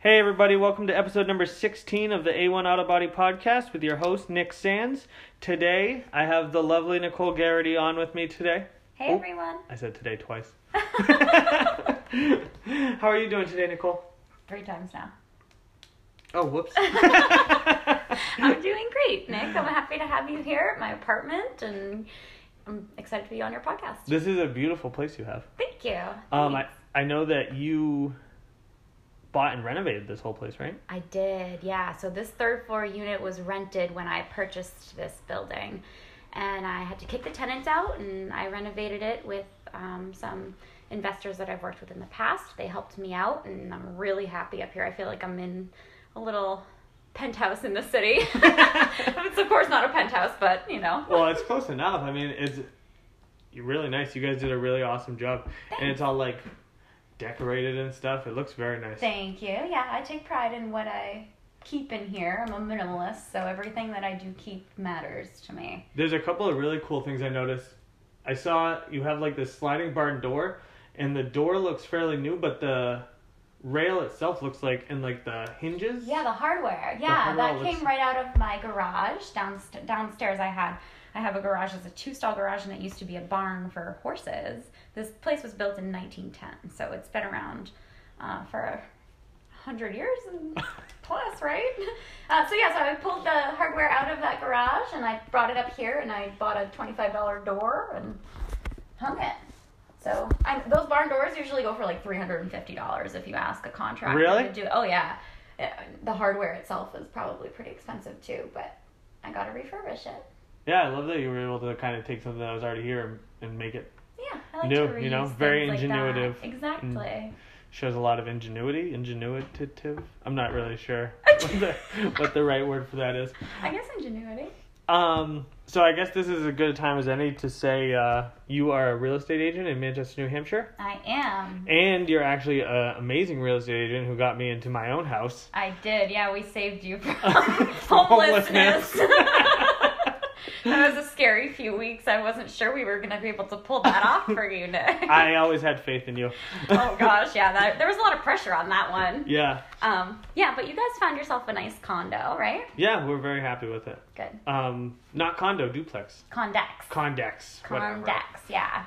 Hey, everybody, welcome to episode number 16 of the A1 Auto Body Podcast with your host, Nick Sands. Today, I have the lovely Nicole Garrity on with me today. Hey Oh. everyone. I said today twice. How are you doing today, Nicole? Three times now. Oh, whoops. I'm doing great, Nick. I'm happy to have you here at my apartment and I'm excited to be on your podcast. this is a beautiful place you have. Thank you. Um, I, I know that you bought and renovated this whole place, right? I did, yeah. So this third floor unit was rented when I purchased this building. And I had to kick the tenants out and I renovated it with um, some investors that I've worked with in the past. They helped me out and I'm really happy up here. I feel like I'm in a little penthouse in the city. it's of course not a penthouse, but you know. Well, it's close enough. I mean, it's really nice. You guys did a really awesome job, and it's all like decorated and stuff. It looks very nice. Thank you. Yeah, I take pride in what I keep in here. I'm a minimalist, so everything that I do keep matters to me. There's a couple of really cool things I noticed. I saw you have like this sliding barn door, and the door looks fairly new, but the rail itself looks like and like the hinges. Yeah, the hardware. Yeah, hardware that looks- came right out of my garage downst- downstairs. I had I have a garage. It's a two stall garage, and it used to be a barn for horses. This place was built in 1910, so it's been around uh, for a hundred years and plus, right? Uh, so yeah, so I pulled the hardware out of that garage, and I brought it up here, and I bought a twenty-five dollar door and hung it. So I, those barn doors usually go for like three hundred and fifty dollars if you ask a contractor Really? to do. Oh yeah, Uh, the hardware itself is probably pretty expensive too, but I got to refurbish it. Yeah, I love that you were able to kind of take something that was already here and, and make it. Yeah, I like New, to you know, very things like ingenuitive. Exactly. Shows a lot of ingenuity, ingenuitive. I'm not really sure what the, what the right word for that is. I guess ingenuity. Um, so I guess this is a good time as any to say uh, you are a real estate agent in Manchester, New Hampshire, I am. and you're actually an amazing real estate agent who got me into my own house. I did. Yeah, we saved you from From homelessness. homelessness. that was a scary few weeks. I wasn't sure we were going to be able to pull that off for you, Nick. I always had faith in you. oh gosh, yeah, that, there was a lot of pressure on that one. Yeah, Um, yeah, but you guys found yourself a nice condo, right? yeah, we're very happy with it. Good. Um, not condo, duplex, Condex. condex, whatever. Condex, yeah.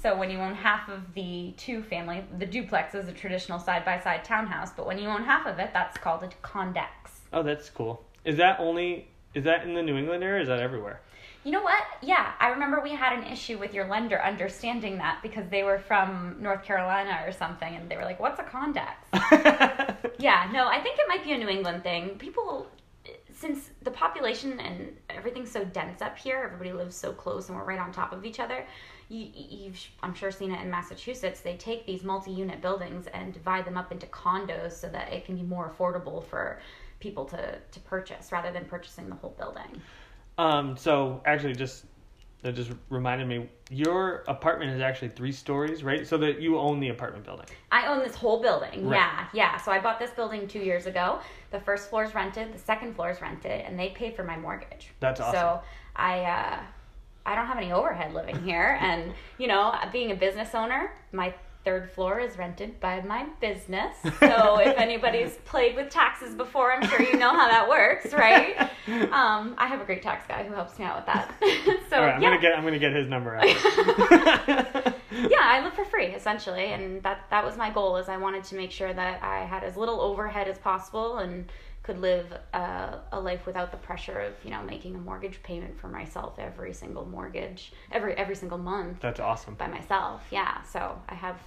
So when you own half of the two family, the duplex is a traditional side by side townhouse, but when you own half of it, that's called a condex. Oh, that's cool. Is that only? Is that in the New England area? Is that everywhere? You know what? Yeah, I remember we had an issue with your lender understanding that because they were from North Carolina or something, and they were like, "What's a condex?" yeah, no, I think it might be a New England thing. People, since the population and everything's so dense up here, everybody lives so close and we're right on top of each other. You, you've, I'm sure, seen it in Massachusetts. They take these multi-unit buildings and divide them up into condos so that it can be more affordable for people to to purchase rather than purchasing the whole building. Um, so actually, just that just reminded me, your apartment is actually three stories, right? So that you own the apartment building. I own this whole building. Right. Yeah, yeah. So I bought this building two years ago. The first floor is rented, the second floor is rented, and they pay for my mortgage. That's awesome. So I, uh, I don't have any overhead living here, and you know, being a business owner, my third floor is rented by my business. So if anybody's played with taxes before, I'm sure you know how that works, right? Um, I have a great tax guy who helps me out with that. so right, I'm yeah. gonna get I'm gonna get his number out. yeah, I live for free essentially, and that that was my goal. Is I wanted to make sure that I had as little overhead as possible and could live uh, a life without the pressure of you know making a mortgage payment for myself every single mortgage every every single month That's awesome. by myself. Yeah, so I have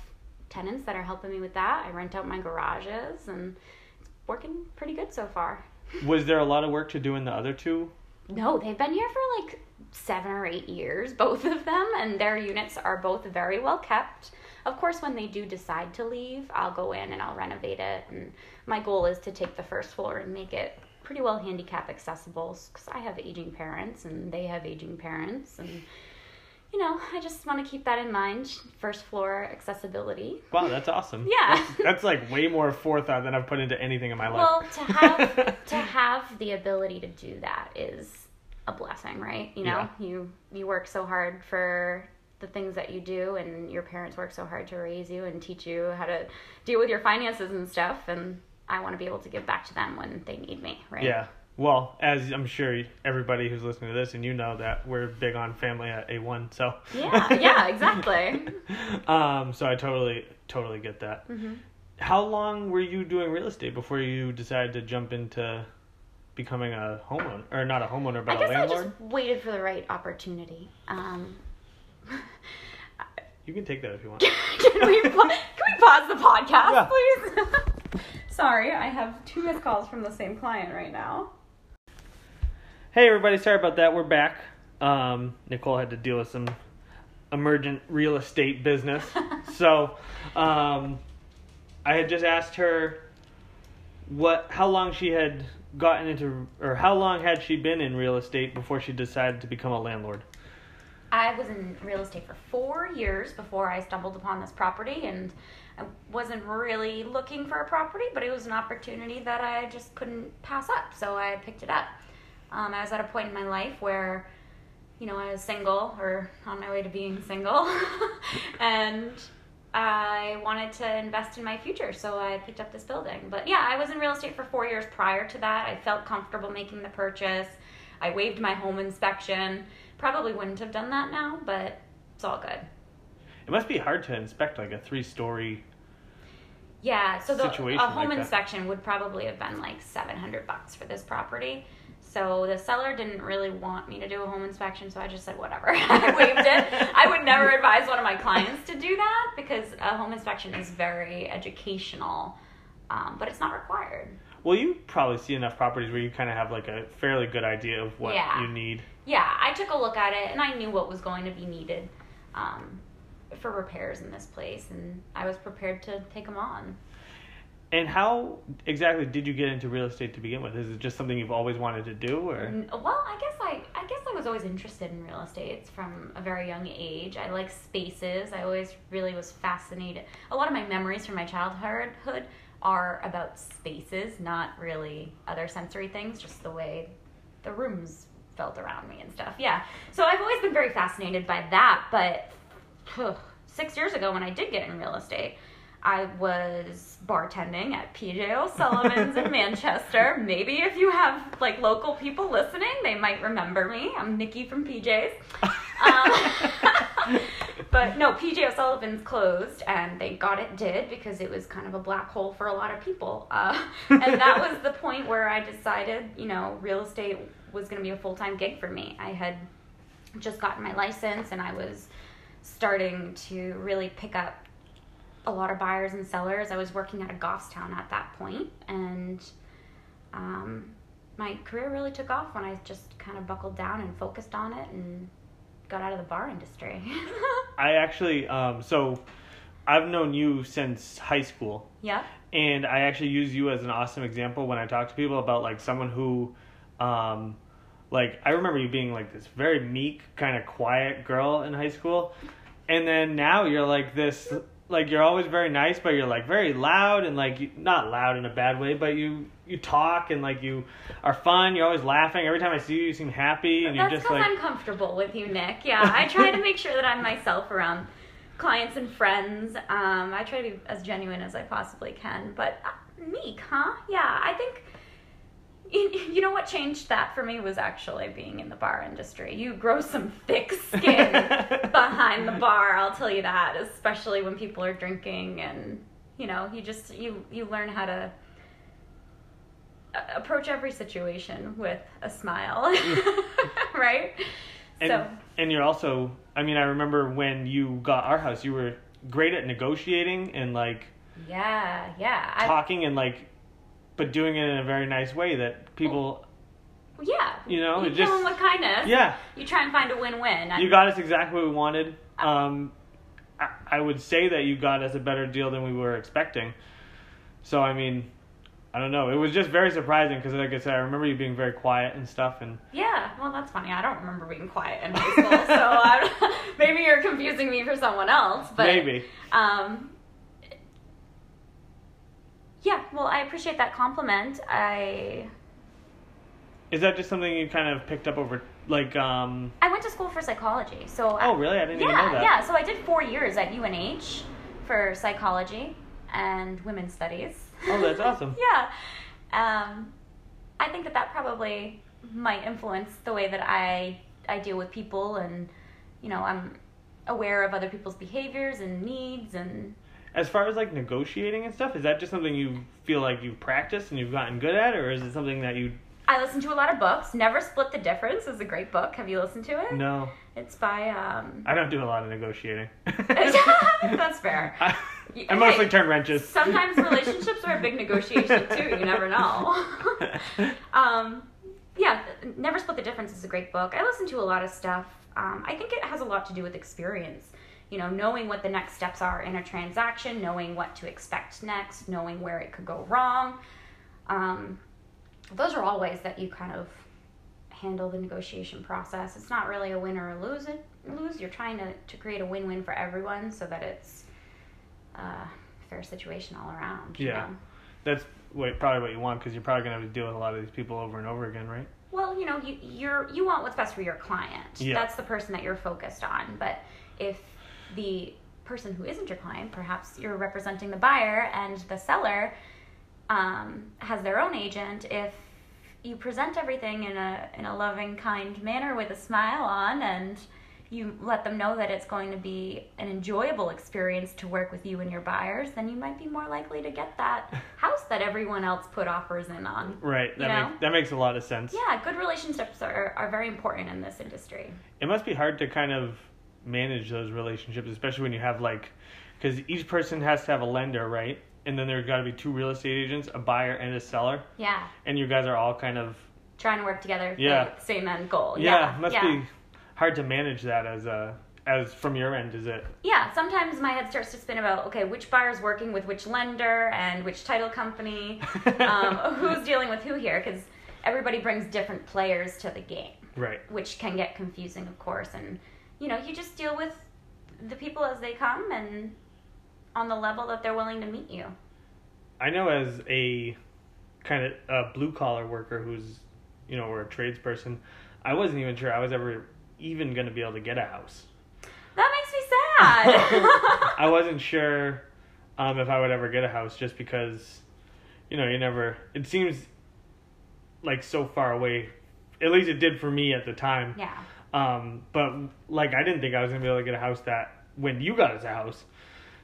tenants that are helping me with that. I rent out my garages, and it's working pretty good so far. Was there a lot of work to do in the other two? No, they've been here for like seven or eight years, both of them, and their units are both very well kept. Of course, when they do decide to leave, I'll go in and I'll renovate it. And my goal is to take the first floor and make it pretty well handicap accessible because I have aging parents and they have aging parents. And, you know, I just want to keep that in mind. First floor accessibility. Wow, that's awesome. Yeah. That's, that's like way more forethought than I've put into anything in my life. Well, to have to have the ability to do that is a blessing, right? You know, you you work so hard for the things that you do and your parents work so hard to raise you and teach you how to deal with your finances and stuff and I want to be able to give back to them when they need me, right? Yeah. Well, as I'm sure everybody who's listening to this and you know that we're big on family at A1, so. Yeah, yeah, exactly. um, so I totally, totally get that. hmm How long were you doing real estate before you decided to jump into becoming a homeowner, or not a homeowner, but I a guess I landlord? just waited for the right opportunity. Um, You can take that if you want. can, we, can we pause the podcast, Yeah. please? Sorry, I have two missed calls from the same client right now. Hey everybody, sorry about that. We're back. Um, Nicole had to deal with some emergent real estate business. so, um, I had just asked her what how long she had gotten into or how long had she been in real estate before she decided to become a landlord. I was in real estate for four years before I stumbled upon this property, and I wasn't really looking for a property, but it was an opportunity that I just couldn't pass up, so I picked it up. Um, I was at a point in my life where, you know, I was single or on my way to being single, and I wanted to invest in my future, so I picked up this building. But yeah, I was in real estate for four years prior to that. I felt comfortable making the purchase. I waived my home inspection. Probably wouldn't have done that now, but it's all good. It must be hard to inspect like a three story. Yeah, so the a home like that. inspection would probably have been like 700 bucks for this property. So the seller didn't really want me to do a home inspection, so I just said whatever. I waived it. I would never advise one of my clients to do that because a home inspection is very educational, um, but it's not required. Well, you probably see enough properties where you kind of have like a fairly good idea of what Yeah. you need. Yeah, I took a look at it and I knew what was going to be needed um, for repairs in this place, and I was prepared to take them on. And how exactly did you get into real estate to begin with? Is it just something you've always wanted to do, or Well, I guess I, I guess I was always interested in real estate from a very young age. I like spaces. I always really was fascinated. A lot of my memories from my childhood are about spaces, not really other sensory things, just the way the rooms felt around me and stuff. Yeah. So I've always been very fascinated by that. But six years ago, when I did get in real estate, I was bartending at PJ O'Sullivan's in Manchester. Maybe if you have like local people listening, they might remember me. I'm Nikki from PJ's. Um, but no, PJ O'Sullivan's closed, and thank God it did because it was kind of a black hole for a lot of people. Uh, and that was the point where I decided, you know, real estate was going to be a full time gig for me. I had just gotten my license, and I was starting to really pick up a lot of buyers and sellers. I was working at a Goffstown at that point, and um, my career really took off when I just kind of buckled down and focused on it and got out of the bar industry. I actually um, so I've known you since high school, Yeah. and I actually use you as an awesome example when I talk to people about like someone who, um, like I remember you being like this very meek, kind of quiet girl in high school, and then now you're like this. Like you're always very nice, but you're like very loud and like you, not loud in a bad way, but you you talk and like you are fun. You're always laughing. Every time I see you, you seem happy, and you're That's just because like I'm comfortable with you, Nick. Yeah, I try to make sure that I'm myself around clients and friends. Um, I try to be as genuine as I possibly can. But uh, meek, huh? Yeah, I think. You, you know what changed that for me was actually being in the bar industry. You grow some thick skin behind the bar, I'll tell you that, especially when people are drinking and you know, you just you you learn how to approach every situation with a smile. right? And, so and you're also, I mean, I remember when you got our house, you were great at negotiating and like yeah, yeah. I, talking and like, but doing it in a very nice way that people, yeah. you know, you it kill just- them with kindness. yeah, You try and find a win-win. you got us exactly what we wanted. Um, I, I would say that you got us a better deal than we were expecting. So, I mean, I don't know. It was just very surprising because, like I said, I remember you being very quiet and stuff. And Yeah, well, that's funny. I don't remember being quiet in high school, so maybe you're confusing me for someone else. But maybe. Um, yeah, well, I appreciate that compliment. I Is that just something you kind of picked up over, like, um, I went to school for psychology, so I- oh, really? I didn't yeah, even know that. yeah. So I did four years at UNH for psychology. and women's studies. Oh, that's awesome. yeah. Um, I think that that probably might influence the way that I I deal with people, and you know, I'm aware of other people's behaviors and needs, and As far as like negotiating and stuff, is that just something you feel like you've practiced and you've gotten good at, or is it something that you I listen to a lot of books. Never Split the Difference is a great book. Have you listened to it? no? It's by um. I don't do a lot of negotiating. That's fair. I mostly hey, turn wrenches. Sometimes relationships are a big negotiation too. You never know. um, yeah, Never Split the Difference is a great book. I listen to a lot of stuff. Um, I think it has a lot to do with experience. You know, knowing what the next steps are in a transaction, knowing what to expect next, knowing where it could go wrong. Um, those are all ways that you kind of handle the negotiation process. It's not really a win or a lose. It lose. You're trying to, to create a win win for everyone so that it's uh, a fair situation all around. you Yeah. know? That's what, probably what you want because you're probably gonna have to deal with a lot of these people over and over again, right? Well, you know, you you're you want what's best for your client. Yeah. That's the person that you're focused on. But if the person who isn't your client, perhaps you're representing the buyer and the seller um, has their own agent, if you present everything in a in a loving, kind manner with a smile on and you let them know that it's going to be an enjoyable experience to work with you and your buyers, then you might be more likely to get that house that everyone else put offers in on. Right. That makes that makes a lot of sense. Yeah, good relationships are, are very important in this industry. It must be hard to kind of manage those relationships, especially when you have like, because each person has to have a lender, right? And then there's got to be two real estate agents, a buyer and a seller, Yeah, and you guys are all kind of trying to work together for Yeah. the same end goal. yeah. Yeah, must yeah. be hard to manage that as a as from your end, is it? Yeah, sometimes my head starts to spin about okay, which buyer's working with which lender and which title company, um, who's dealing with who here, because everybody brings different players to the game, Right. which can get confusing, of course. And you know, you just deal with the people as they come and on the level that they're willing to meet you. I know as a kind of a blue collar worker who's, you know, or a tradesperson, I wasn't even sure I was ever even going to be able to get a house. That makes me sad. I wasn't sure um, if I would ever get a house just because, you know, you never. It seems like so far away. At least it did for me at the time. yeah. Um, but like I didn't think I was gonna be able to get a house that when you got us a house.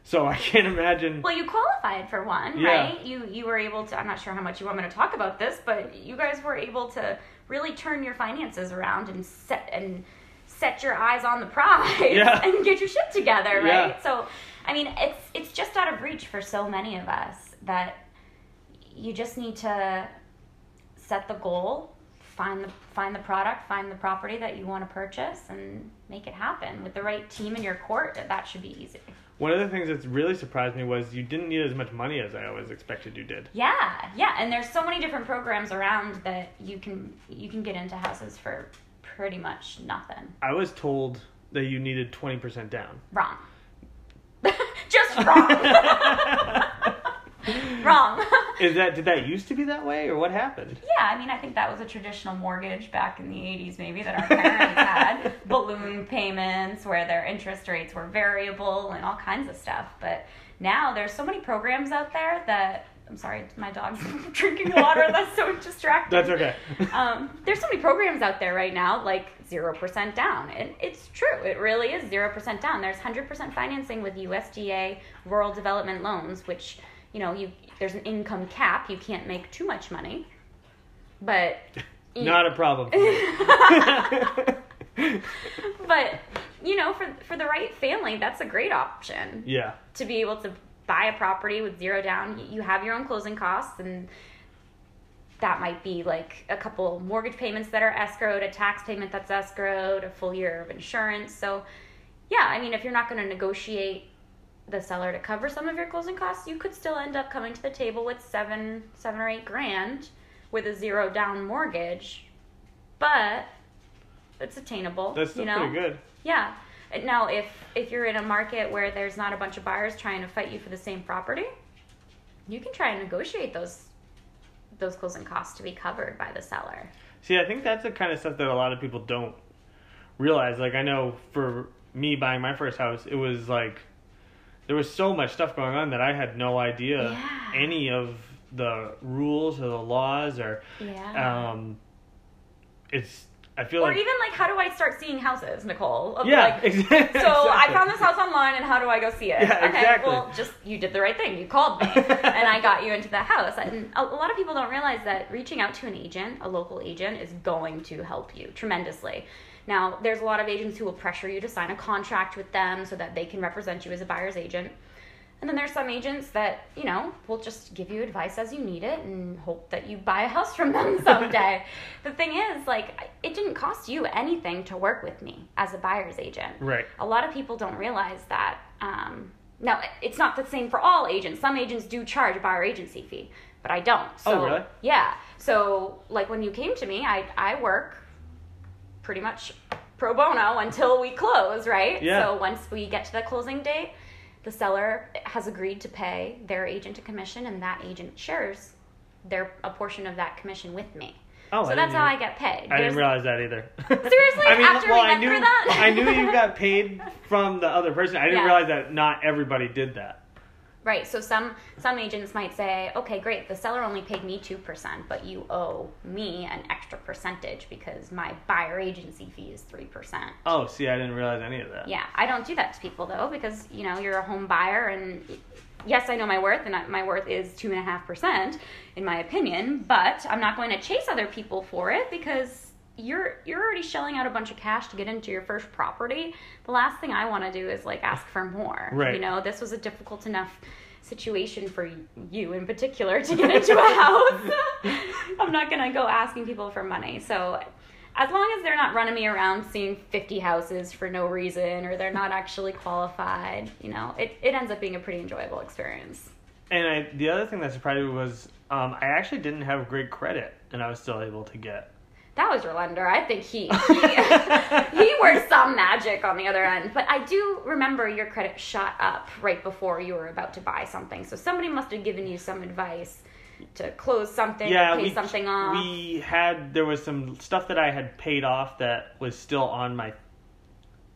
So I can't imagine. Well, you qualified for one, Yeah. right? You you were able to. I'm not sure how much you want me to talk about this, but you guys were able to really turn your finances around and set and set your eyes on the prize Yeah. and get your shit together, Yeah. right? So, I mean, it's it's just out of reach for so many of us that you just need to set the goal, find the find the product, find the property that you want to purchase, and make it happen with the right team in your court. That should be easy. One of the things that's really surprised me was you didn't need as much money as I always expected you did. Yeah, yeah, and there's so many different programs around that you can you can get into houses for pretty much nothing. I was told that you needed twenty percent down. Wrong. Just wrong. wrong. Is that did that used to be that way or what happened? yeah, I mean, I think that was a traditional mortgage back in the 80s, maybe, that our parents had. Balloon payments where their interest rates were variable and all kinds of stuff. But now there's so many programs out there that. I'm sorry, my dog's drinking water. That's so distracting. That's okay. um, there's so many programs out there right now, like 0% down. And it's true. It really is 0% down. There's 100% financing with USDA rural development loans, which, you know, you there's an income cap. You can't make too much money. But Not a problem. but you know, for for the right family, that's a great option. yeah. to be able to buy a property with zero down. You have your own closing costs, and that might be like a couple mortgage payments that are escrowed, a tax payment that's escrowed, a full year of insurance. So, yeah, I mean, if you're not going to negotiate the seller to cover some of your closing costs, you could still end up coming to the table with seven, seven or eight grand with a zero down mortgage, but it's attainable. That's still you know? pretty good. Yeah. Now, if if you're in a market where there's not a bunch of buyers trying to fight you for the same property, you can try and negotiate those those closing costs to be covered by the seller. See, I think that's the kind of stuff that a lot of people don't realize. Like, I know for me buying my first house, it was like there was so much stuff going on that I had no idea Yeah. any of the rules or the laws or Yeah. um it's I feel or like even like, how do I start seeing houses, Nicole? Of, yeah Like, exactly so I found this house online, and how do I go see it? Yeah, okay, exactly. well, just you did the right thing. You called me, and I got you into the house. And a, a lot of people don't realize that reaching out to an agent, a local agent, is going to help you tremendously. Now, there's a lot of agents who will pressure you to sign a contract with them so that they can represent you as a buyer's agent. And then there's some agents that, you know, will just give you advice as you need it and hope that you buy a house from them someday. the thing is, like, it didn't cost you anything to work with me as a buyer's agent. right A lot of people don't realize that. Um, now, it's not the same for all agents. Some agents do charge a buyer agency fee, but I don't. So, Oh, really? Yeah. So, like when you came to me, I, I work pretty much pro bono until we close, right? Yeah. So, once we get to the closing date, the seller has agreed to pay their agent a commission, and that agent shares their a portion of that commission with me. oh so I that's how I get paid. I There's- didn't realize that either. Seriously? I mean, After well, we I knew through that? I knew you got paid from the other person. I didn't Yeah. realize that not everybody did that. Right. So some some agents might say, okay, great, the seller only paid me two percent, but you owe me an extra percentage because my buyer agency fee is three percent. Oh, see, I didn't realize any of that. Yeah, I don't do that to people though because you know you're a home buyer and yes, I know my worth and my worth is two and a half percent in my opinion, but I'm not going to chase other people for it because you're you're already shelling out a bunch of cash to get into your first property. The last thing I want to do is like ask for more. Right. You know, this was a difficult enough situation for you in particular to get into a house. I'm not going to go asking people for money. So as long as they're not running me around seeing 50 houses for no reason or they're not actually qualified, you know, it, it ends up being a pretty enjoyable experience. And I, the other thing that surprised me was um, I actually didn't have great credit, and I was still able to get. That was your lender. I think he he, he worked some magic on the other end. But I do remember your credit shot up right before you were about to buy something. So somebody must have given you some advice to close something, yeah, pay we something off. we had there was some stuff that I had paid off that was still on my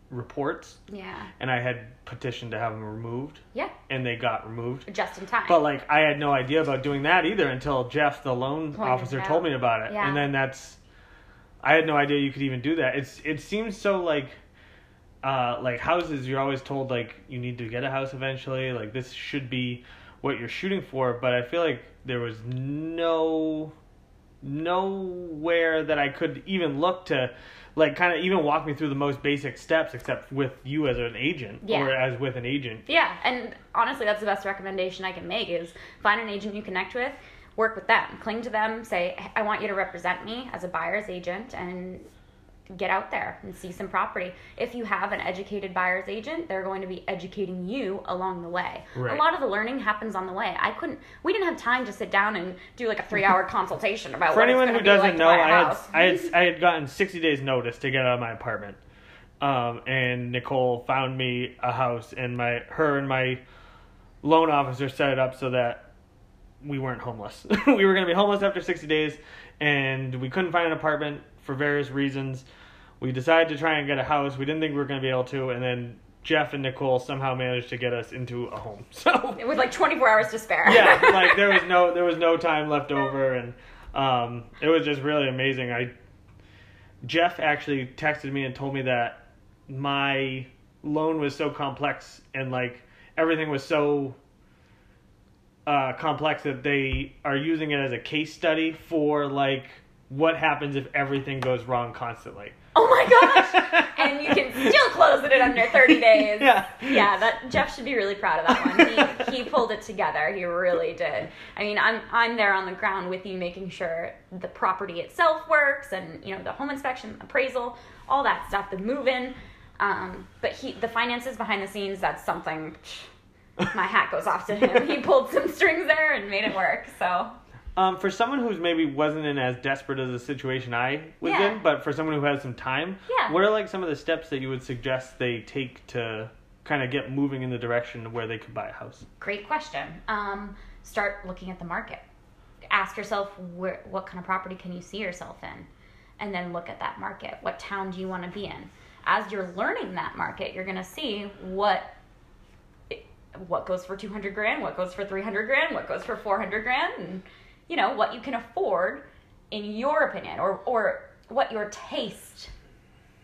reports, yeah. and I had petitioned to have them removed, Yeah. and they got removed. Just in time. But like I had no idea about doing that either until Jeff, the loan Pointed officer, told me about it, Yeah. and then that's I had no idea you could even do that. It's it seems so like uh like houses you're always told like you need to get a house eventually like this should be what you're shooting for but I feel like there was no nowhere that I could even look to like kind of even walk me through the most basic steps except with you as an agent Yeah. or as with an agent Yeah, and honestly, that's the best recommendation I can make is find an agent you connect with, work with them, cling to them, say, I want you to represent me as a buyer's agent, and get out there and see some property. If you have an educated buyer's agent, they're going to be educating you along the way. Right. A lot of the learning happens on the way. I couldn't, we didn't have time to sit down and do like a three hour consultation about For anyone who doesn't like know, I had. I had I had gotten sixty days notice to get out of my apartment, um, and Nicole found me a house, and my her and my loan officer set it up so that we weren't homeless. we were gonna be homeless after sixty days, and we couldn't find an apartment for various reasons. We decided to try and get a house. We didn't think we were gonna be able to, and then Jeff and Nicole somehow managed to get us into a home. So with like 24 hours to spare. yeah, like there was no there was no time left over, and um, it was just really amazing. I Jeff actually texted me and told me that my loan was so complex and like everything was so uh, complex that they are using it as a case study for like what happens if everything goes wrong constantly. Oh my gosh! and you can still close it in under 30 days. Yeah. Yeah, that Jeff should be really proud of that one. He he pulled it together. He really did. I mean, I'm I'm there on the ground with you, making sure the property itself works, and you know the home inspection, appraisal, all that stuff, the move-in. Um, but he the finances behind the scenes, that's something. My hat goes off to him. He pulled some strings there and made it work. So Um, for someone who's maybe wasn't in as desperate as a situation I was Yeah. in, but for someone who has some time, Yeah. what are like some of the steps that you would suggest they take to kind of get moving in the direction where they could buy a house? Great question. Um, start looking at the market. Ask yourself where, what kind of property can you see yourself in, and then look at that market. What town do you want to be in? As you're learning that market, you're going to see what what goes for 200 grand, what goes for 300 grand, what goes for 400 grand, and you know what you can afford in your opinion, or or what your taste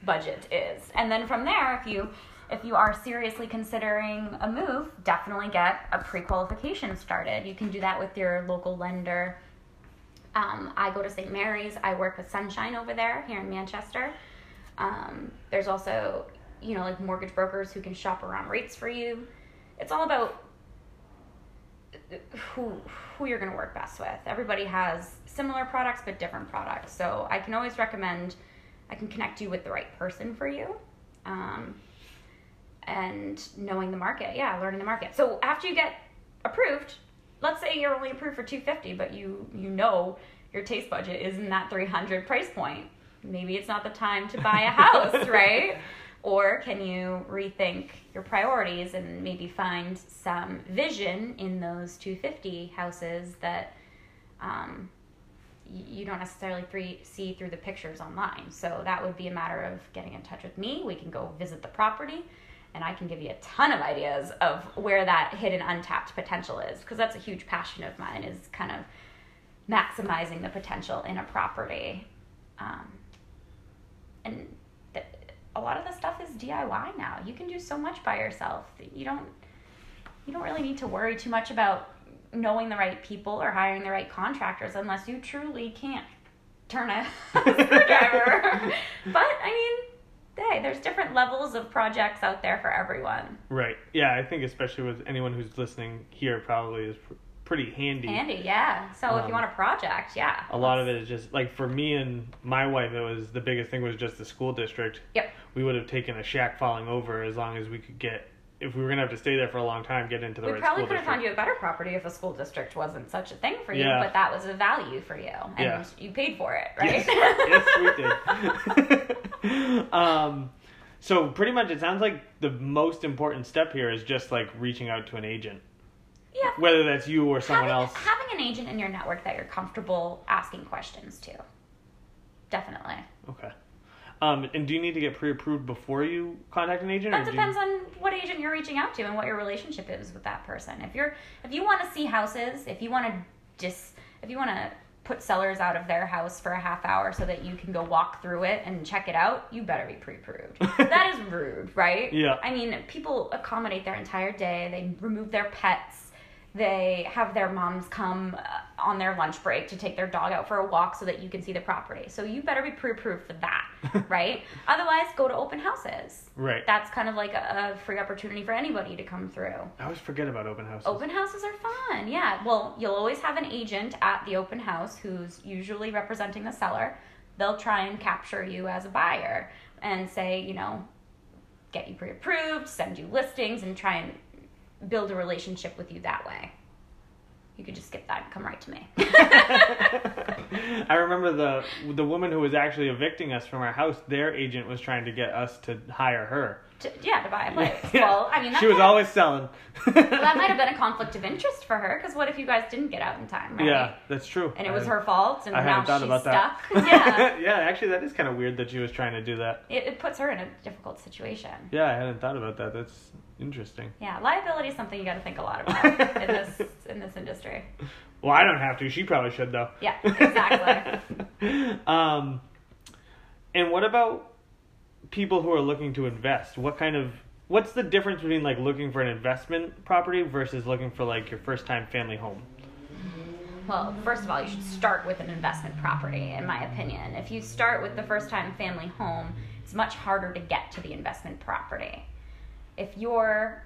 budget is, and then from there, if you if you are seriously considering a move, definitely get a pre-qualification started. You can do that with your local lender. Um, I go to St. Mary's. I work with Sunshine over there here in Manchester. Um, there's also, you know, like mortgage brokers who can shop around rates for you. It's all about who who you're going to work best with. Everybody has similar products but different products. So I can always recommend. I can connect you with the right person for you. Um, and knowing the market, yeah, learning the market. So after you get approved, let's say you're only approved for 250, but you you know your taste budget is in that 300 price point. Maybe it's not the time to buy a house, right? Or can you rethink your priorities and maybe find some vision in those 250 houses that um, you don't necessarily three, see through the pictures online? So that would be a matter of getting in touch with me. We can go visit the property and I can give you a ton of ideas of where that hidden untapped potential is because that's a huge passion of mine is kind of maximizing the potential in a property. Um, and a lot of the stuff is DIY now. You can do so much by yourself. You don't you don't really need to worry too much about knowing the right people or hiring the right contractors unless you truly can't turn a screwdriver. but I mean, hey, there's different levels of projects out there for everyone. Right. Yeah, I think especially with anyone who's listening here probably is pretty handy. Handy, yeah. So um, if you um, want a project, yeah. A lot of it is just like for me and my wife, it was the biggest thing was just the school district. Yep. We would have taken a shack falling over as long as we could get. If we were gonna have to stay there for a long time, get into the we right probably could have found you a better property if a school district wasn't such a thing for you, yeah. but that was a value for you, and yeah. you paid for it, right? Yes, yes we did. um, so pretty much, it sounds like the most important step here is just like reaching out to an agent. Yeah. Whether that's you or someone having, else. Having an agent in your network that you're comfortable asking questions to. Definitely. Okay. Um, and do you need to get pre-approved before you contact an agent? That depends you... on what agent you're reaching out to and what your relationship is with that person. If you're if you want to see houses, if you want to just if you want to put sellers out of their house for a half hour so that you can go walk through it and check it out, you better be pre-approved. that is rude, right? Yeah. I mean, people accommodate their entire day. They remove their pets they have their moms come uh, on their lunch break to take their dog out for a walk so that you can see the property. So you better be pre-approved for that, right? Otherwise, go to open houses. Right. That's kind of like a, a, free opportunity for anybody to come through. I always forget about open houses. Open houses are fun. Yeah. Well, you'll always have an agent at the open house who's usually representing the seller. They'll try and capture you as a buyer and say, you know, get you pre-approved, send you listings and try and build a relationship with you that way. You could just skip that and come right to me. I remember the the woman who was actually evicting us from our house. Their agent was trying to get us to hire her. To, yeah, to buy a place. Yeah. Well, I mean, she was always selling. well, that might have been a conflict of interest for her because what if you guys didn't get out in time? Right? Yeah, that's true. And it was her fault, and I now she's about stuck. Yeah. yeah, actually, that is kind of weird that she was trying to do that. It, it puts her in a difficult situation. Yeah, I hadn't thought about that. That's Interesting. Yeah, liability is something you got to think a lot about in this in this industry. Well, I don't have to. She probably should though. Yeah, exactly. um, and what about people who are looking to invest? What kind of what's the difference between like looking for an investment property versus looking for like your first time family home? Well, first of all, you should start with an investment property, in my opinion. If you start with the first time family home, it's much harder to get to the investment property if you're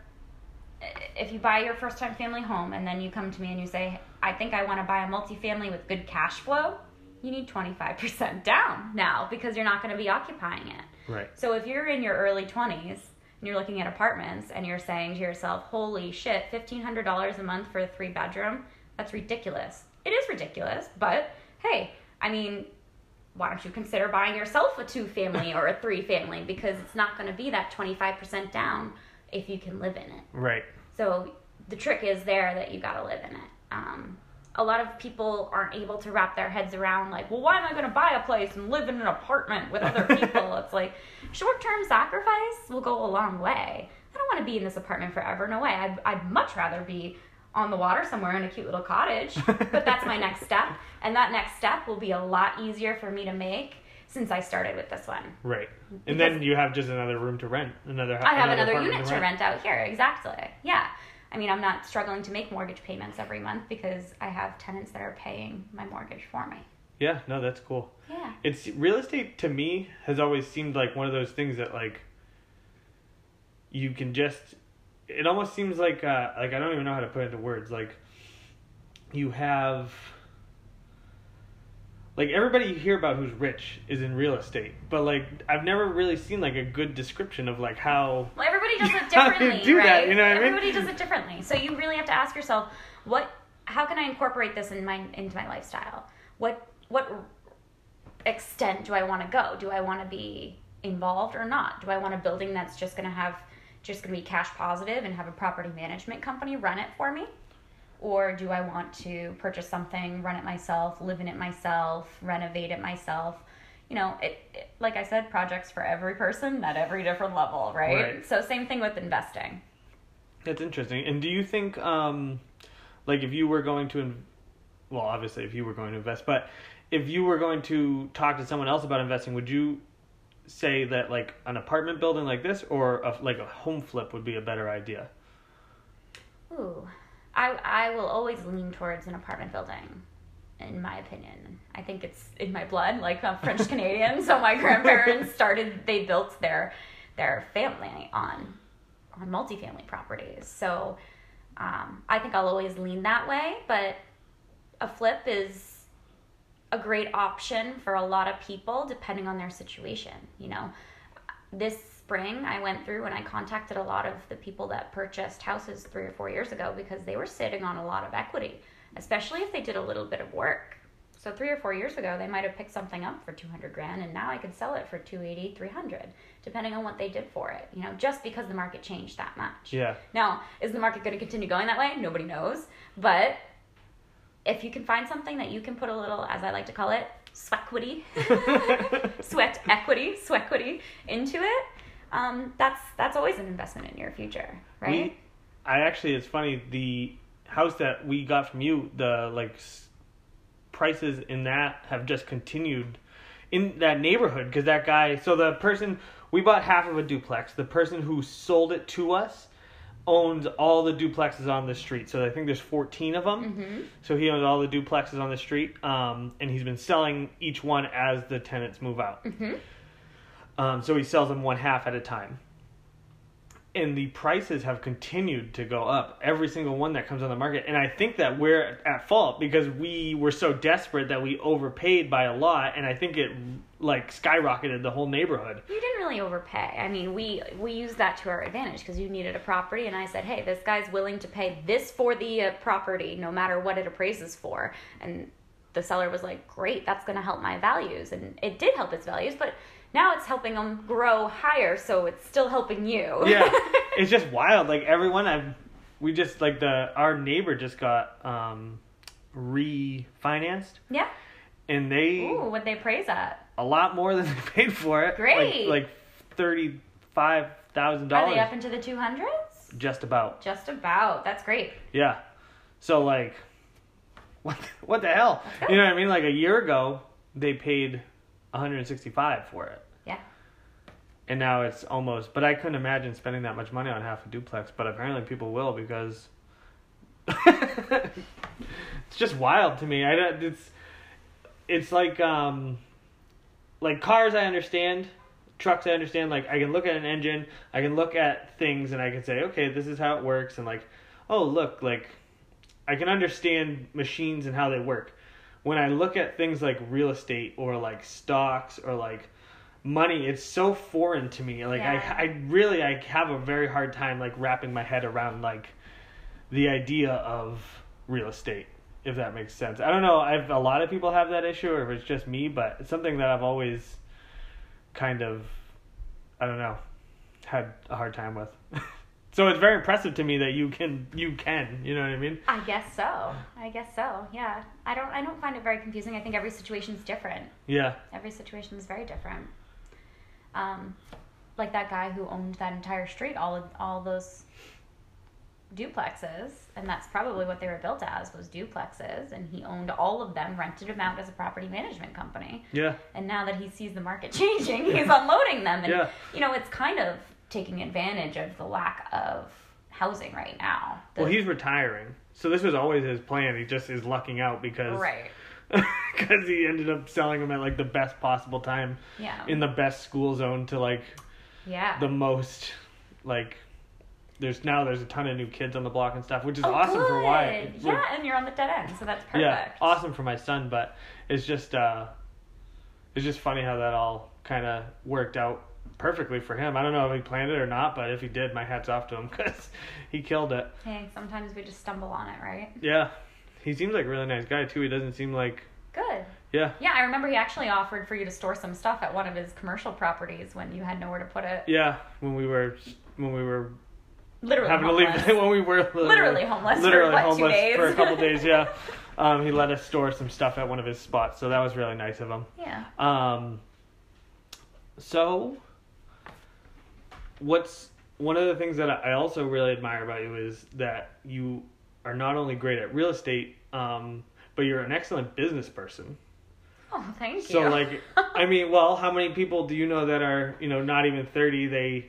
if you buy your first time family home and then you come to me and you say, I think I want to buy a multifamily with good cash flow, you need 25% down now because you're not going to be occupying it. Right. So if you're in your early 20s and you're looking at apartments and you're saying to yourself, holy shit, $1,500 a month for a three bedroom, that's ridiculous. It is ridiculous, but hey, I mean, why don't you consider buying yourself a two family or a three family because it's not going to be that 25% down if you can live in it. Right. So the trick is there that you got to live in it. Um, a lot of people aren't able to wrap their heads around like, well, why am I going to buy a place and live in an apartment with other people? it's like short-term sacrifice will go a long way. I don't want to be in this apartment forever. No way. I'd, I'd much rather be on the water somewhere in a cute little cottage. but that's my next step. And that next step will be a lot easier for me to make since I started with this one. Right. And then you have just another room to rent, another. House. I have another apartment unit to rent out here. Exactly. Yeah. I mean, I'm not struggling to make mortgage payments every month because I have tenants that are paying my mortgage for me. Yeah, no, that's cool. Yeah. It's real estate to me has always seemed like one of those things that like you can just it almost seems like uh like I don't even know how to put it into words like you have like everybody you hear about who's rich is in real estate but like I've never really seen like a good description of like how Well, everybody does it How do you differently, do that, right? you know what I mean? Everybody does it differently. So you really have to ask yourself, what? How can I incorporate this in my into my lifestyle? What what extent do I want to go? Do I want to be involved or not? Do I want a building that's just going to have just going to be cash positive and have a property management company run it for me? Or do I want to purchase something, run it myself, live in it myself, renovate it myself? You know, it, it like I said, projects for every person at every different level, right? Right. So same thing with investing. That's interesting. And do you think, um, like, if you were going to, in- well, obviously, if you were going to invest, but if you were going to talk to someone else about investing, would you say that like an apartment building like this or a, like a home flip would be a better idea? Ooh, I I will always lean towards an apartment building, in my opinion. I think it's in my blood, like I'm French Canadian. so my grandparents started, they built their their family on on multifamily properties. So um, I think I'll always lean that way. But a flip is a great option for a lot of people depending on their situation. You know, this spring I went through and I contacted a lot of the people that purchased houses three or four years ago because they were sitting on a lot of equity, especially if they did a little bit of work. So three or four years ago, they might have picked something up for 200 grand and now I could sell it for 280, 300, depending on what they did for it, you know, just because the market changed that much. Yeah. Now, is the market going to continue going that way? Nobody knows. But if you can find something that you can put a little, as I like to call it, sweatquity, sweat equity, sweatquity into it, um, that's that's always an investment in your future, right? We, I actually, it's funny. The house that we got from you, the like s- prices in that have just continued in that neighborhood because that guy. So the person we bought half of a duplex. The person who sold it to us owns all the duplexes on the street. So I think there's 14 of them. hmm So he owns all the duplexes on the street, um, and he's been selling each one as the tenants move out. hmm Um, so he sells them one half at a time. And the prices have continued to go up, every single one that comes on the market. And I think that we're at fault because we were so desperate that we overpaid by a lot. And I think it like skyrocketed the whole neighborhood. You didn't really overpay. I mean, we we used that to our advantage because you needed a property, and I said, "Hey, this guy's willing to pay this for the uh, property, no matter what it appraises for." And the seller was like, "Great, that's going to help my values," and it did help its values, but now it's helping them grow higher, so it's still helping you. Yeah, it's just wild. Like everyone, I've we just like the our neighbor just got um, refinanced, yeah. and they Ooh, what they praise at? a lot more than they paid for it. Great. like, like thirty five thousand Are they dollars, up into the two hundreds? just about. Just about. That's great. Yeah. So like, what what the hell? You know what I mean? Like a year ago, they paid one hundred and sixty five for it. Yeah. And now it's almost. But I couldn't imagine spending that much money on half a duplex. But apparently people will because. it's just wild to me. I don't. It's. It's like um. Like cars, I understand. Trucks, I understand. Like I can look at an engine, I can look at things, and I can say, okay, this is how it works, and like, oh look, like, I can understand machines and how they work. When I look at things like real estate or like stocks or like money it's so foreign to me. Like Yeah. I, I really i have a very hard time like wrapping my head around like the idea of real estate if that makes sense. I don't know i've a lot of people have that issue or if it's just me but it's something that i've always kind of i don't know had a hard time with so it's very impressive to me that you can you can you know what i mean I guess so. I guess so. Yeah. I don't I don't find it very confusing. I think every situation is different. yeah Every situation is very different. Um like that guy who owned that entire street, all of, all those duplexes, and that's probably what they were built as was duplexes, and he owned all of them, rented them out as a property management company. Yeah. And now that he sees the market changing, he's unloading them, and Yeah. you know it's kind of taking advantage of the lack of housing right now. The- Well, he's retiring, so this was always his plan. He just is lucking out because right. because he ended up selling them at like the best possible time Yeah. in the best school zone to like yeah. the most like. There's now there's a ton of new kids on the block and stuff, which is Oh, awesome for Wyatt. good. For- Yeah, and you're on the dead end, so that's perfect. Yeah, awesome for my son, but it's just uh it's just funny how that all kind of worked out perfectly for him. I don't know if he planned it or not, but if he did, my hat's off to him cuz he killed it. Hey, sometimes we just stumble on it, right? Yeah. He seems like a really nice guy too. He doesn't seem like Good. yeah. Yeah, I remember he actually offered for you to store some stuff at one of his commercial properties when you had nowhere to put it. Yeah, when we were when we were Literally having homeless. to leave when we were literally, Literally homeless for, literally what, two days? for a couple days, yeah. Um, he let us store some stuff at one of his spots, so that was really nice of him. Yeah. Um, so, what's one of the things that I also really admire about you is that you are not only great at real estate, um, but you're an excellent business person. Oh, thank you. So, like, I mean, well, how many people do you know that are, you know, not even 30, they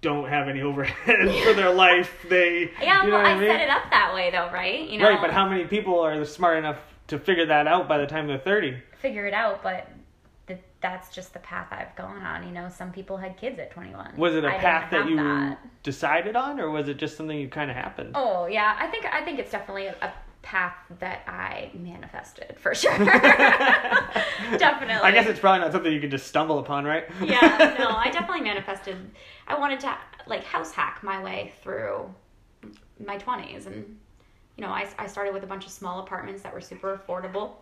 don't have any overhead for their life? They, yeah, you know well, what I, mean? set it up that way, though, right? You know, Right, but how many people are smart enough to figure that out by the time they're 30? figure it out, but that's just the path I've gone on. You know, some people had kids at 21. Was it a I path that you that. decided on, or was it just something you kind of happened? Oh yeah, I think I think it's definitely a, a path that I manifested for sure. definitely. I guess it's probably not something you can just stumble upon, right? yeah, no, I definitely manifested. I wanted to like house hack my way through my 20s and you know, I, I started with a bunch of small apartments that were super affordable.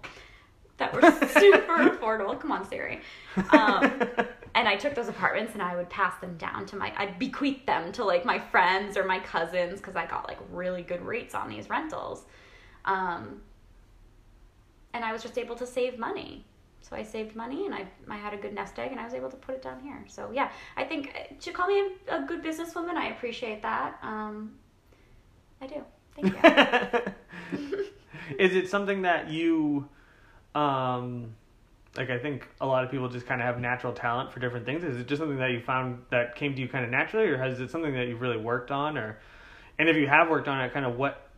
That were super affordable. Come on, Siri. Um, and I took those apartments and I would pass them down to my, I'd bequeath them to like my friends or my cousins because I got like really good rates on these rentals. Um, and I was just able to save money. So I saved money and I, I had a good nest egg and I was able to put it down here. So yeah, I think uh, to call me a, a good businesswoman, I appreciate that. Um, I do. Thank you. Is it something that you, um, like I think a lot of people just kind of have natural talent for different things. Is it just something that you found that came to you kind of naturally, or has it something that you've really worked on, or, and if you have worked on it, kind of what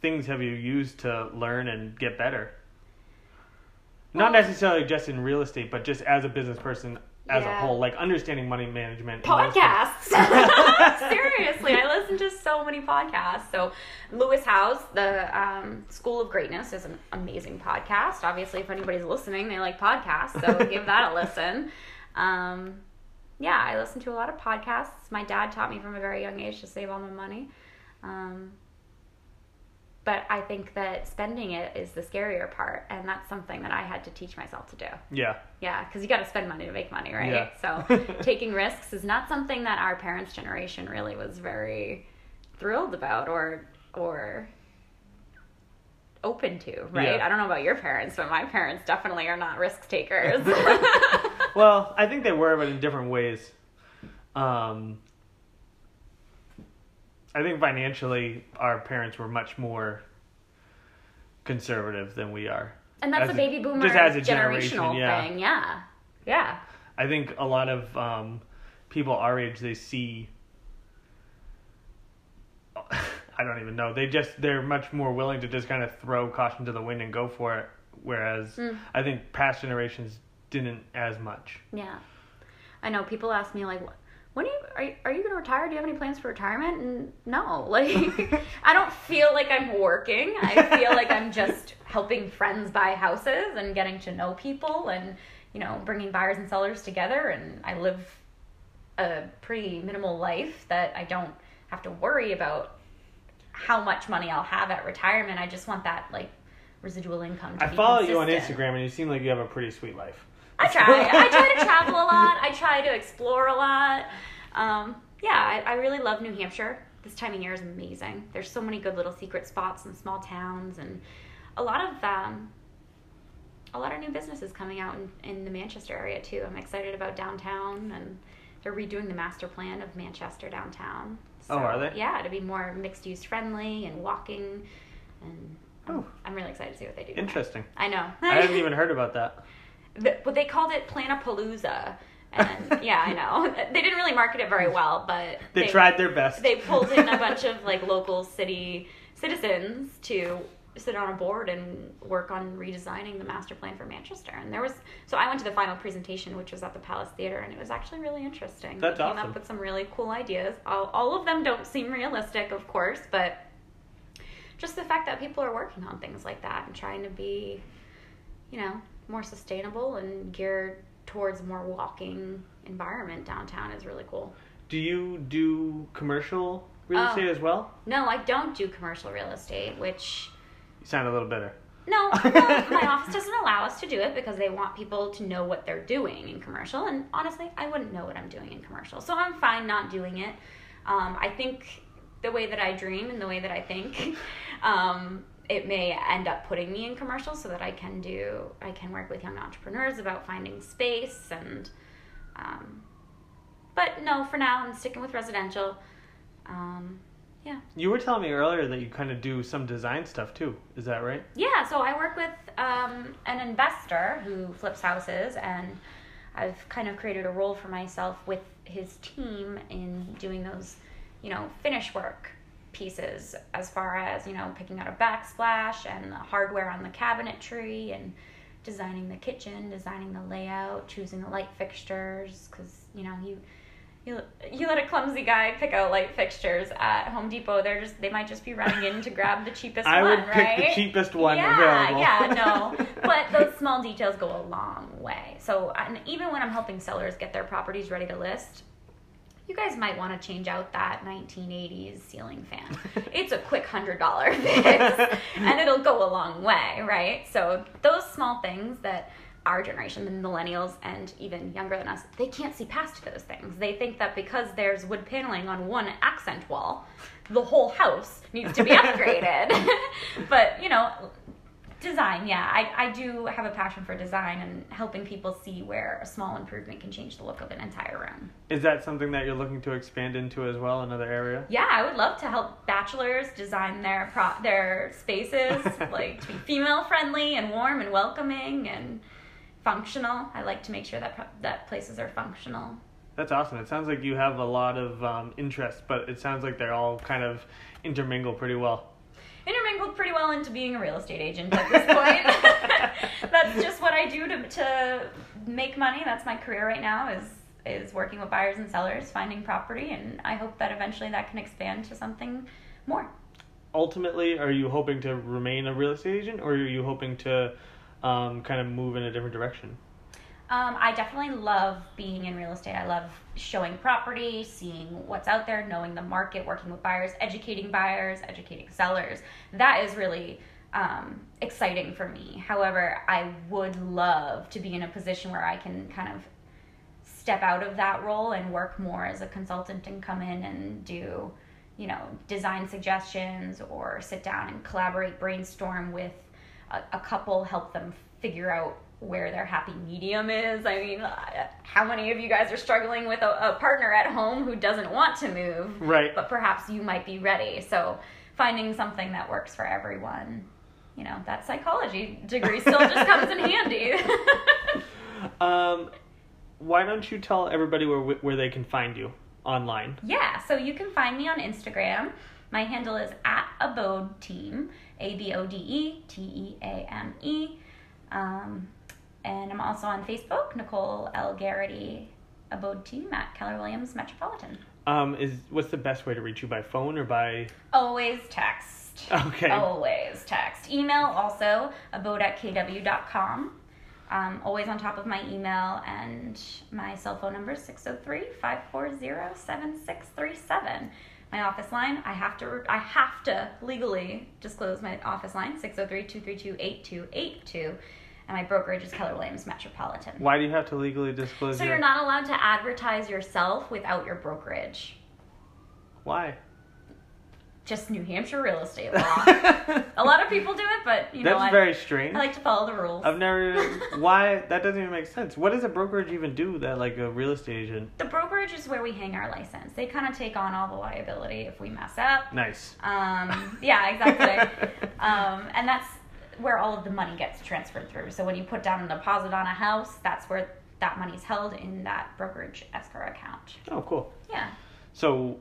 things have you used to learn and get better? Not Well- necessarily just in real estate, but just as a business person as a whole, like understanding money management. and those things. podcasts. Seriously, I listen to so many podcasts. So, Lewis Howes, the um, School of Greatness, is an amazing podcast. Obviously, if anybody's listening, they like podcasts, so give that a listen. Um, yeah, I listen to a lot of podcasts. My dad taught me from a very young age to save all my money. Um, but I think that spending it is the scarier part, and that's something that I had to teach myself to do. Yeah. Yeah, because you got to spend money to make money, right? Yeah. So taking risks is not something that our parents' generation really was very thrilled about or or open to, right? Yeah. I don't know about your parents, but my parents definitely are not risk takers. Well, I think they were, but in different ways. Um, I think financially, our parents were much more conservative than we are. and that's a a- baby boomer just as a generation, generational yeah. thing. Yeah. Yeah. I think a lot of um, people our age they see. I don't even know. They just they're much more willing to just kind of throw caution to the wind and go for it. Whereas Mm. I think past generations didn't as much. Yeah. I know people ask me like when are you are you, are you going to retire? Do you have any plans for retirement? And no, like I don't feel like I'm working. I feel like I'm just helping friends buy houses and getting to know people and you know bringing buyers and sellers together. And I live a pretty minimal life that I don't have to worry about how much money I'll have at retirement. I just want that like residual income. To be. I follow you on. Instagram, and you seem like you have a pretty sweet life. I try. I try to travel a lot. I try to explore a lot. Um, yeah, I, I really love New Hampshire. This time of year is amazing. There's so many good little secret spots and small towns, and a lot of um, a lot of new businesses coming out in, in the Manchester area too. I'm excited about downtown and they're redoing the master plan of Manchester downtown. Oh, are they? Yeah, to be more mixed use friendly and walking and I'm, Oh. I'm really excited to see what they do. Interesting. I know. I haven't even heard about that. The- But they called it Planapalooza. And yeah, I know. They didn't really market it very well, but They, tried their best. They pulled in a bunch of like local city citizens to sit on a board and work on redesigning the master plan for Manchester. And there was so I went to the final presentation, which was at the Palace Theater, and it was actually really interesting. That's they came awesome. up with some really cool ideas. All, all of them don't seem realistic, of course, but just the fact that people are working on things like that and trying to be, you know, more sustainable and geared towards more walking environment downtown is really cool. Do you do commercial real Oh. estate as well? No, I don't do commercial real estate, which You sound a little bitter. no, well, my office doesn't allow us to do it because they want people to know what they're doing in commercial. And honestly, I wouldn't know what I'm doing in commercial, so I'm fine not doing it. Um, I think the way that I dream and the way that I think, um, it may end up putting me in commercials so that I can do, I can work with young entrepreneurs about finding space and. Um, but no, for now I'm sticking with residential. Um, yeah. You were telling me earlier that you kind of do some design stuff too. Is that right? Yeah, so I work with um, an investor who flips houses, and I've kind of created a role for myself with his team in doing those, you know, finish work pieces as far as, you know, picking out a backsplash and the hardware on the cabinetry and designing the kitchen, designing the layout, choosing the light fixtures, because, you know, you. You, you let a clumsy guy pick out light fixtures at Home Depot. They're just they might just be running in to grab the cheapest I one, would pick right? the cheapest one yeah, available. Yeah, no. But those small details go a long way. So, and even when I'm helping sellers get their properties ready to list, you guys might want to change out that 1980s ceiling fan. It's a quick $100 fix, and it'll go a long way, right? So, those small things that our generation, the millennials, and even younger than us, they can't see past those things. They think that because there's wood paneling on one accent wall, the whole house needs to be upgraded. but, you know, design, yeah, I, I do have a passion for design and helping people see where a small improvement can change the look of an entire room. Is that something that you're looking to expand into as well, another area? Yeah, I would love to help bachelors design their pro- their spaces like to be female friendly and warm and welcoming and functional. I like to make sure that pro- that places are functional. That's awesome. It sounds like you have a lot of um, interests, but it sounds like they're all kind of intermingle pretty well. Intermingled pretty well into being a real estate agent at this point. That's just what I do to to make money. That's my career right now is is working with buyers and sellers, finding property, and I hope that eventually that can expand to something more. Ultimately, are you hoping to remain a real estate agent, or are you hoping to um, kind of move in a different direction? Um, I definitely love being in real estate. I love showing property, seeing what's out there, knowing the market, working with buyers, educating buyers, educating sellers. That is really um, exciting for me. However, I would love to be in a position where I can kind of step out of that role and work more as a consultant and come in and do, you know, design suggestions or sit down and collaborate, brainstorm with a, a couple, help them figure out where their happy medium is. I mean, uh, how many of you guys are struggling with a, a partner at home who doesn't want to move, Right. but perhaps you might be ready? So finding something that works for everyone. You know, that psychology degree still just comes in handy. Um, why don't you tell everybody where where they can find you online? Yeah, so you can find me on Instagram. My handle is at abode team, A B O D E T E A M E. Um, and I'm also on Facebook, Nicole L. Garrity Abode Team at Keller Williams Metropolitan. Um, is what's the best way to reach you by phone or by? Always text. Okay. Always text. Email also, abode at kw.com. Um, always on top of my email and my cell phone number is 603 540 7637. My office line, I have to I have to legally disclose my office line 603-232-8282 and my brokerage is Keller Williams Metropolitan. Why do you have to legally disclose So your? you're not allowed to advertise yourself without your brokerage. Why? just New Hampshire real estate law. a lot of people do it, but you know, That's I, very strange. I like to follow the rules. I've never. why? That doesn't even make sense. What does a brokerage even do that like a real estate agent? the brokerage is where we hang our license. They kind of take on all the liability if we mess up. Nice. Um, yeah, exactly. um, and that's where all of the money gets transferred through. So when you put down a deposit on a house, that's where that money's held in that brokerage escrow account. Oh, cool. Yeah. So,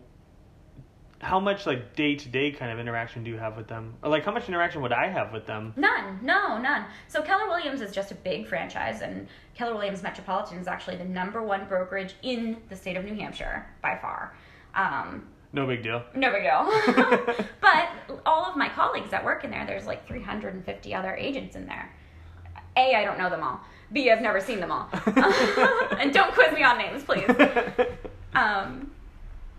how much like day to day kind of interaction do you have with them, or like how much interaction would I have with them? None, no, none. So Keller Williams is just a big franchise, and Keller Williams Metropolitan is actually the number one brokerage in the state of New Hampshire by far. Um, No big deal. no big deal. but all of my colleagues that work in there, there's like 350 other agents in there. A, I don't know them all. B, I've never seen them all. and don't quiz me on names, please. Um,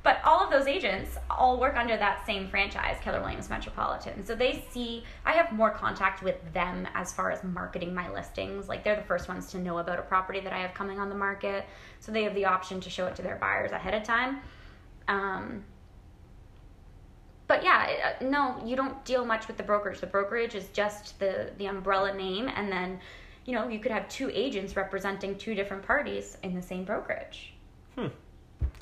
but all of those agents all work under that same franchise, Keller Williams Metropolitan. So they see, I have more contact with them as far as marketing my listings. Like they're the first ones to know about a property that I have coming on the market. So they have the option to show it to their buyers ahead of time. Um, but yeah, uh, no, you don't deal much with the brokerage. The brokerage is just the the umbrella name, and then you know you could have two agents representing two different parties in the same brokerage. Hmm.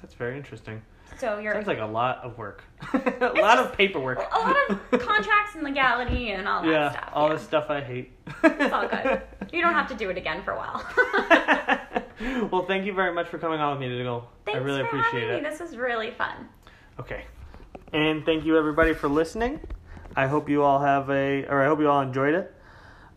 That's very interesting. So you're Sounds like a lot of work. a lot of paperwork. a lot of contracts and legality and all that yeah, stuff. all yeah. the stuff I hate. It's all good. You don't have to do it again for a while. well, thank you very much for coming on with me to. Thanks I really for appreciate having it. me. This was really fun. Okay. And thank you everybody for listening. I hope you all have a, or I hope you all enjoyed it.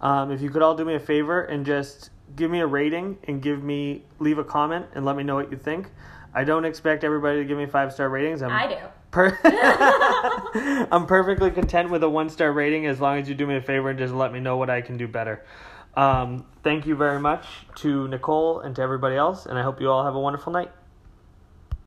Um, if you could all do me a favor and just give me a rating and give me, leave a comment and let me know what you think. I don't expect everybody to give me five star ratings. I'm I do. Per- I'm perfectly content with a one star rating as long as you do me a favor and just let me know what I can do better. Um, thank you very much to Nicole and to everybody else, and I hope you all have a wonderful night.